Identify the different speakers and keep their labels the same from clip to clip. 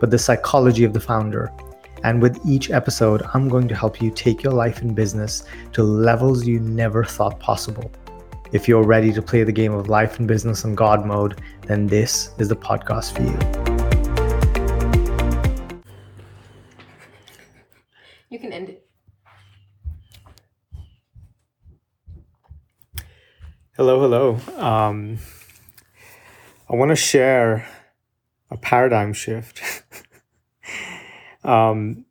Speaker 1: but the psychology of the founder. And with each episode, I'm going to help you take your life and business to levels you never thought possible. If you're ready to play the game of life and business in God mode, then this is the podcast for you.
Speaker 2: You can end it.
Speaker 1: Hello, hello. Um, I want to share a paradigm shift. um,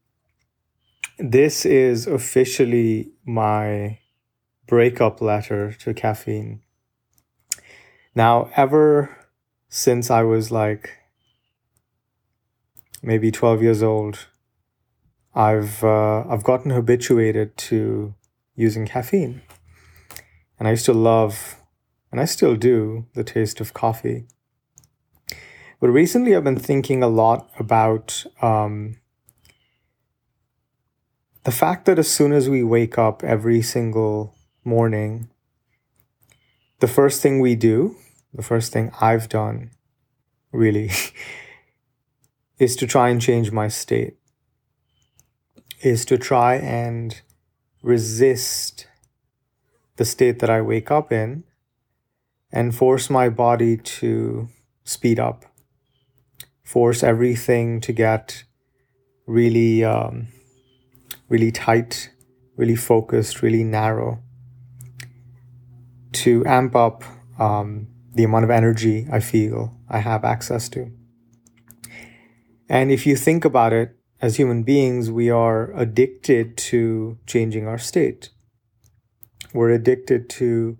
Speaker 1: this is officially my breakup letter to caffeine. Now, ever since I was like maybe 12 years old, I've uh, I've gotten habituated to using caffeine. And I used to love and I still do the taste of coffee. But recently I've been thinking a lot about um, the fact that as soon as we wake up every single morning, the first thing we do, the first thing I've done really, is to try and change my state, is to try and resist the state that I wake up in and force my body to speed up, force everything to get really, um, really tight, really focused, really narrow to amp up um, the amount of energy I feel I have access to. And if you think about it, as human beings, we are addicted to changing our state. We're addicted to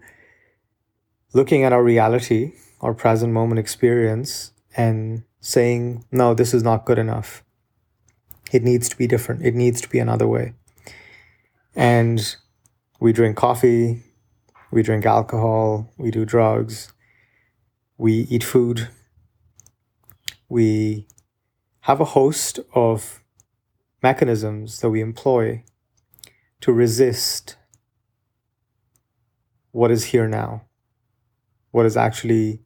Speaker 1: looking at our reality, our present moment experience, and saying, no, this is not good enough. It needs to be different. It needs to be another way. And we drink coffee, we drink alcohol, we do drugs, we eat food, we have a host of mechanisms that we employ to resist what is here now, what is actually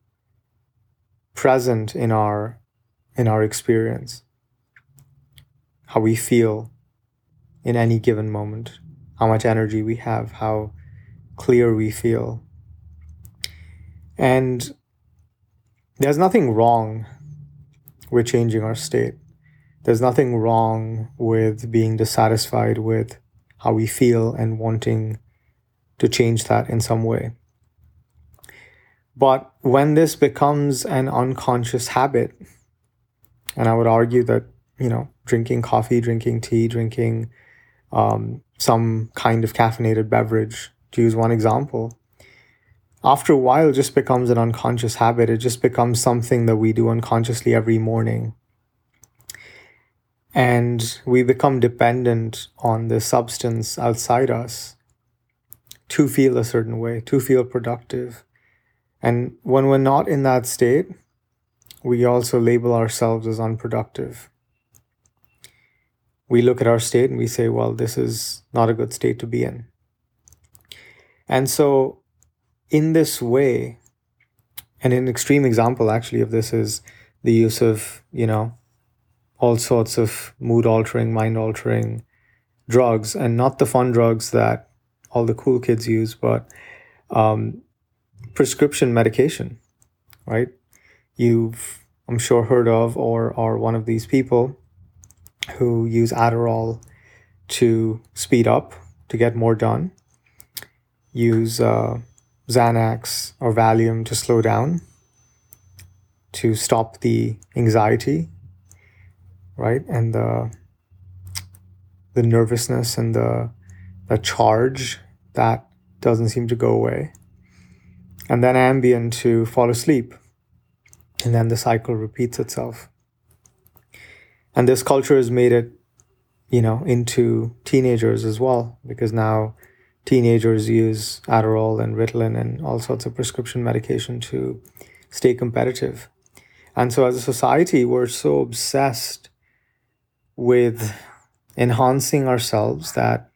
Speaker 1: present in our in our experience, how we feel in any given moment, how much energy we have, how clear we feel. And there's nothing wrong with changing our state. There's nothing wrong with being dissatisfied with how we feel and wanting to change that in some way. But when this becomes an unconscious habit, and I would argue that, you know, drinking coffee, drinking tea, drinking um, some kind of caffeinated beverage to use one example, after a while it just becomes an unconscious habit. It just becomes something that we do unconsciously every morning. And we become dependent on the substance outside us to feel a certain way, to feel productive. And when we're not in that state, we also label ourselves as unproductive. We look at our state and we say, well, this is not a good state to be in. And so, in this way, and an extreme example actually of this is the use of, you know, all sorts of mood altering, mind altering drugs, and not the fun drugs that all the cool kids use, but um, prescription medication, right? You've, I'm sure, heard of or are one of these people who use Adderall to speed up, to get more done use uh, Xanax or Valium to slow down, to stop the anxiety, right? And the the nervousness and the the charge that doesn't seem to go away. And then Ambien to fall asleep. And then the cycle repeats itself. And this culture has made it, you know, into teenagers as well, because now teenagers use Adderall and Ritalin and all sorts of prescription medication to stay competitive. And so, as a society, we're so obsessed with enhancing ourselves that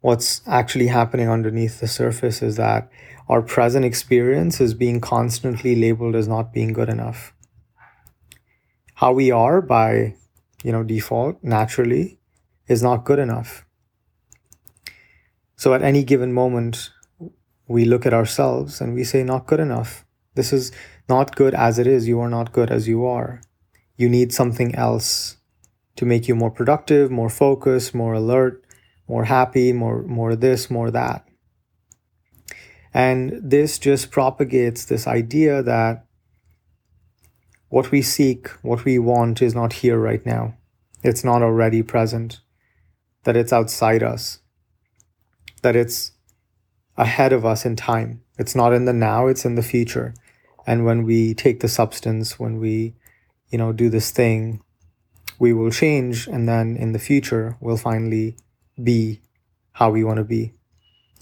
Speaker 1: what's actually happening underneath the surface is that our present experience is being constantly labeled as not being good enough. How we are by, you know, default, naturally, is not good enough. So at any given moment, we look at ourselves and we say, not good enough. This is not good as it is. You are not good as you are. You need something else to make you more productive, more focused, more alert, more happy, more, more this, more that. And this just propagates this idea that what we seek, what we want is not here right now. It's not already present, that it's outside us, that it's ahead of us in time. It's not in the now, it's in the future. And when we take the substance, when we, you know, do this thing, we will change. And then in the future, we'll finally be how we want to be.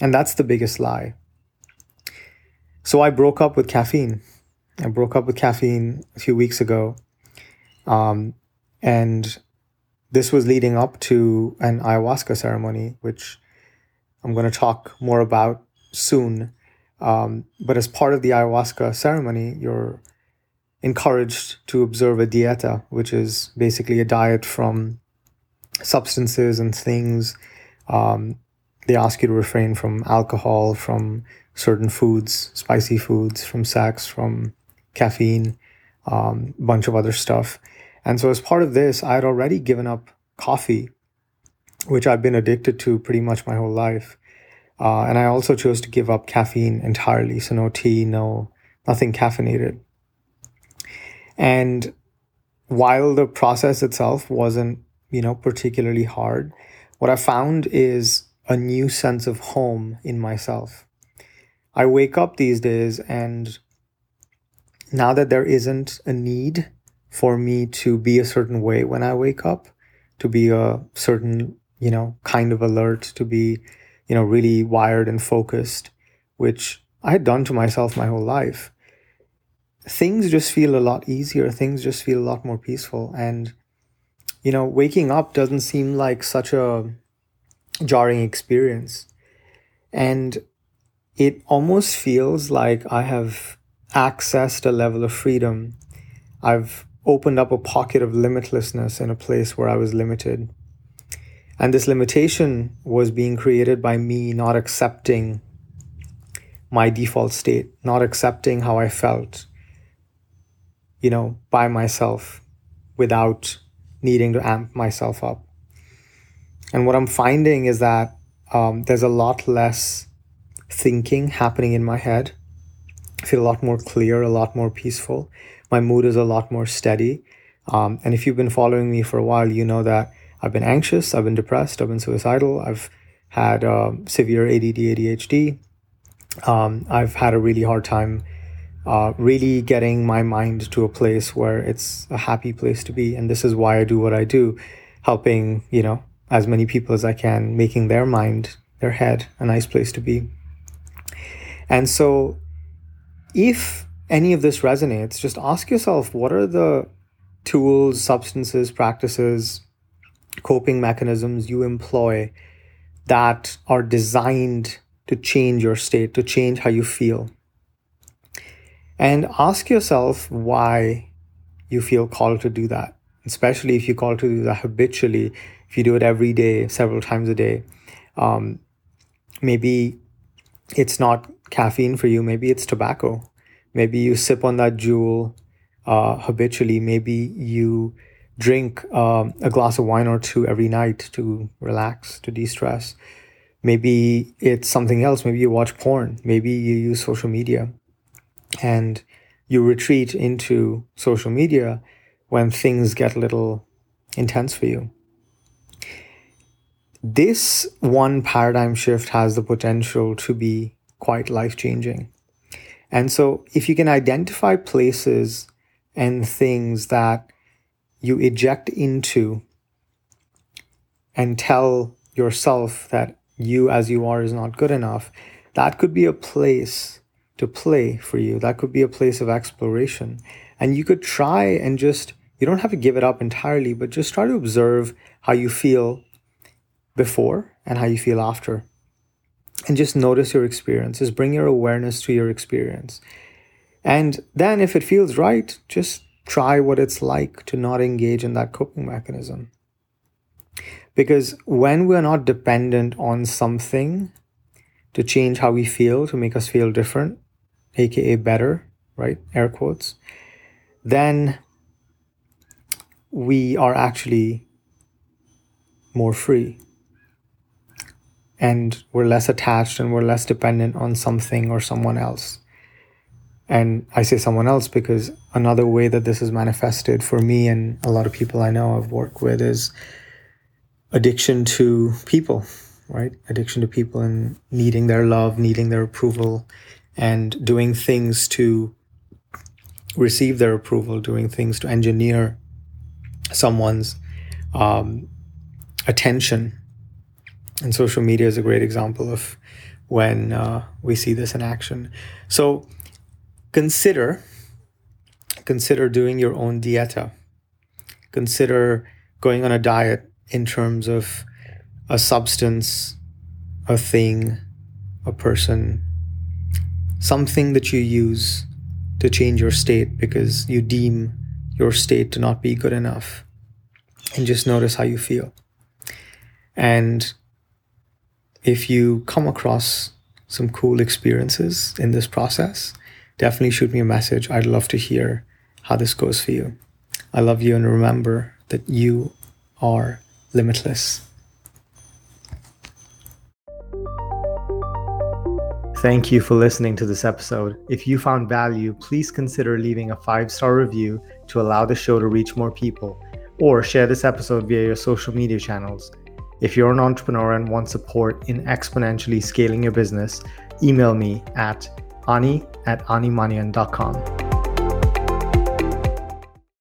Speaker 1: And that's the biggest lie. So I broke up with caffeine. I broke up with caffeine a few weeks ago. Um, and this was leading up to an ayahuasca ceremony, which I'm going to talk more about soon. Um, but as part of the ayahuasca ceremony, you're encouraged to observe a dieta, which is basically a diet from substances and things. Um, they ask you to refrain from alcohol, from certain foods, spicy foods, from sex, from caffeine, a um, bunch of other stuff. And so, as part of this, I had already given up coffee which I've been addicted to pretty much my whole life. Uh, and I also chose to give up caffeine entirely. So no tea, no nothing caffeinated. And while the process itself wasn't, you know, particularly hard, what I found is a new sense of home in myself. I wake up these days and now that there isn't a need for me to be a certain way when I wake up, to be a certain you know, kind of alert, to be, you know, really wired and focused, which I had done to myself my whole life. Things just feel a lot easier. Things just feel a lot more peaceful. And, you know, waking up doesn't seem like such a jarring experience. And it almost feels like I have accessed a level of freedom. I've opened up a pocket of limitlessness in a place where I was limited. And this limitation was being created by me not accepting my default state, not accepting how I felt, you know, by myself without needing to amp myself up. And what I'm finding is that um, there's a lot less thinking happening in my head. I feel a lot more clear, a lot more peaceful. My mood is a lot more steady. Um, and if you've been following me for a while, you know that I've been anxious, I've been depressed, I've been suicidal, I've had um, severe ADD, ADHD. Um, I've had a really hard time uh, really getting my mind to a place where it's a happy place to be. And this is why I do what I do, helping, you know, as many people as I can, making their mind, their head, a nice place to be. And so, if any of this resonates, just ask yourself what are the tools, substances, practices, coping mechanisms you employ that are designed to change your state, to change how you feel. And ask yourself why you feel called to do that, especially if you call to do that habitually, if you do it every day, several times a day. Um, maybe it's not caffeine for you, maybe it's tobacco. Maybe you sip on that Juul uh, habitually. Maybe you drink um, a glass of wine or two every night to relax, to de stress. Maybe it's something else. Maybe you watch porn. Maybe you use social media and you retreat into social media when things get a little intense for you. This one paradigm shift has the potential to be quite life changing. And so, if you can identify places and things that you eject into and tell yourself that you as you are is not good enough, that could be a place to play for you. That could be a place of exploration. And you could try and just, you don't have to give it up entirely, but just try to observe how you feel before and how you feel after. And just notice your experiences. Bring your awareness to your experience. And then, if it feels right, just try what it's like to not engage in that coping mechanism. Because when we're not dependent on something to change how we feel, to make us feel different, aka better, right? Air quotes, then we are actually more free. And we're less attached and we're less dependent on something or someone else. And I say someone else because another way that this is manifested for me and a lot of people I know I've worked with is addiction to people, right? Addiction to people and needing their love, needing their approval, and doing things to receive their approval, doing things to engineer someone's um, attention. And social media is a great example of when uh, we see this in action. So consider consider doing your own dieta. Consider going on a diet in terms of a substance, a thing, a person, something that you use to change your state because you deem your state to not be good enough. And just notice how you feel. And if you come across some cool experiences in this process, definitely shoot me a message. I'd love to hear how this goes for you. I love you and remember that you are limitless. Thank you for listening to this episode. If you found value, please consider leaving a five star review to allow the show to reach more people, or share this episode via your social media channels. If you're an entrepreneur and want support in exponentially scaling your business, email me at ani at animanian.com.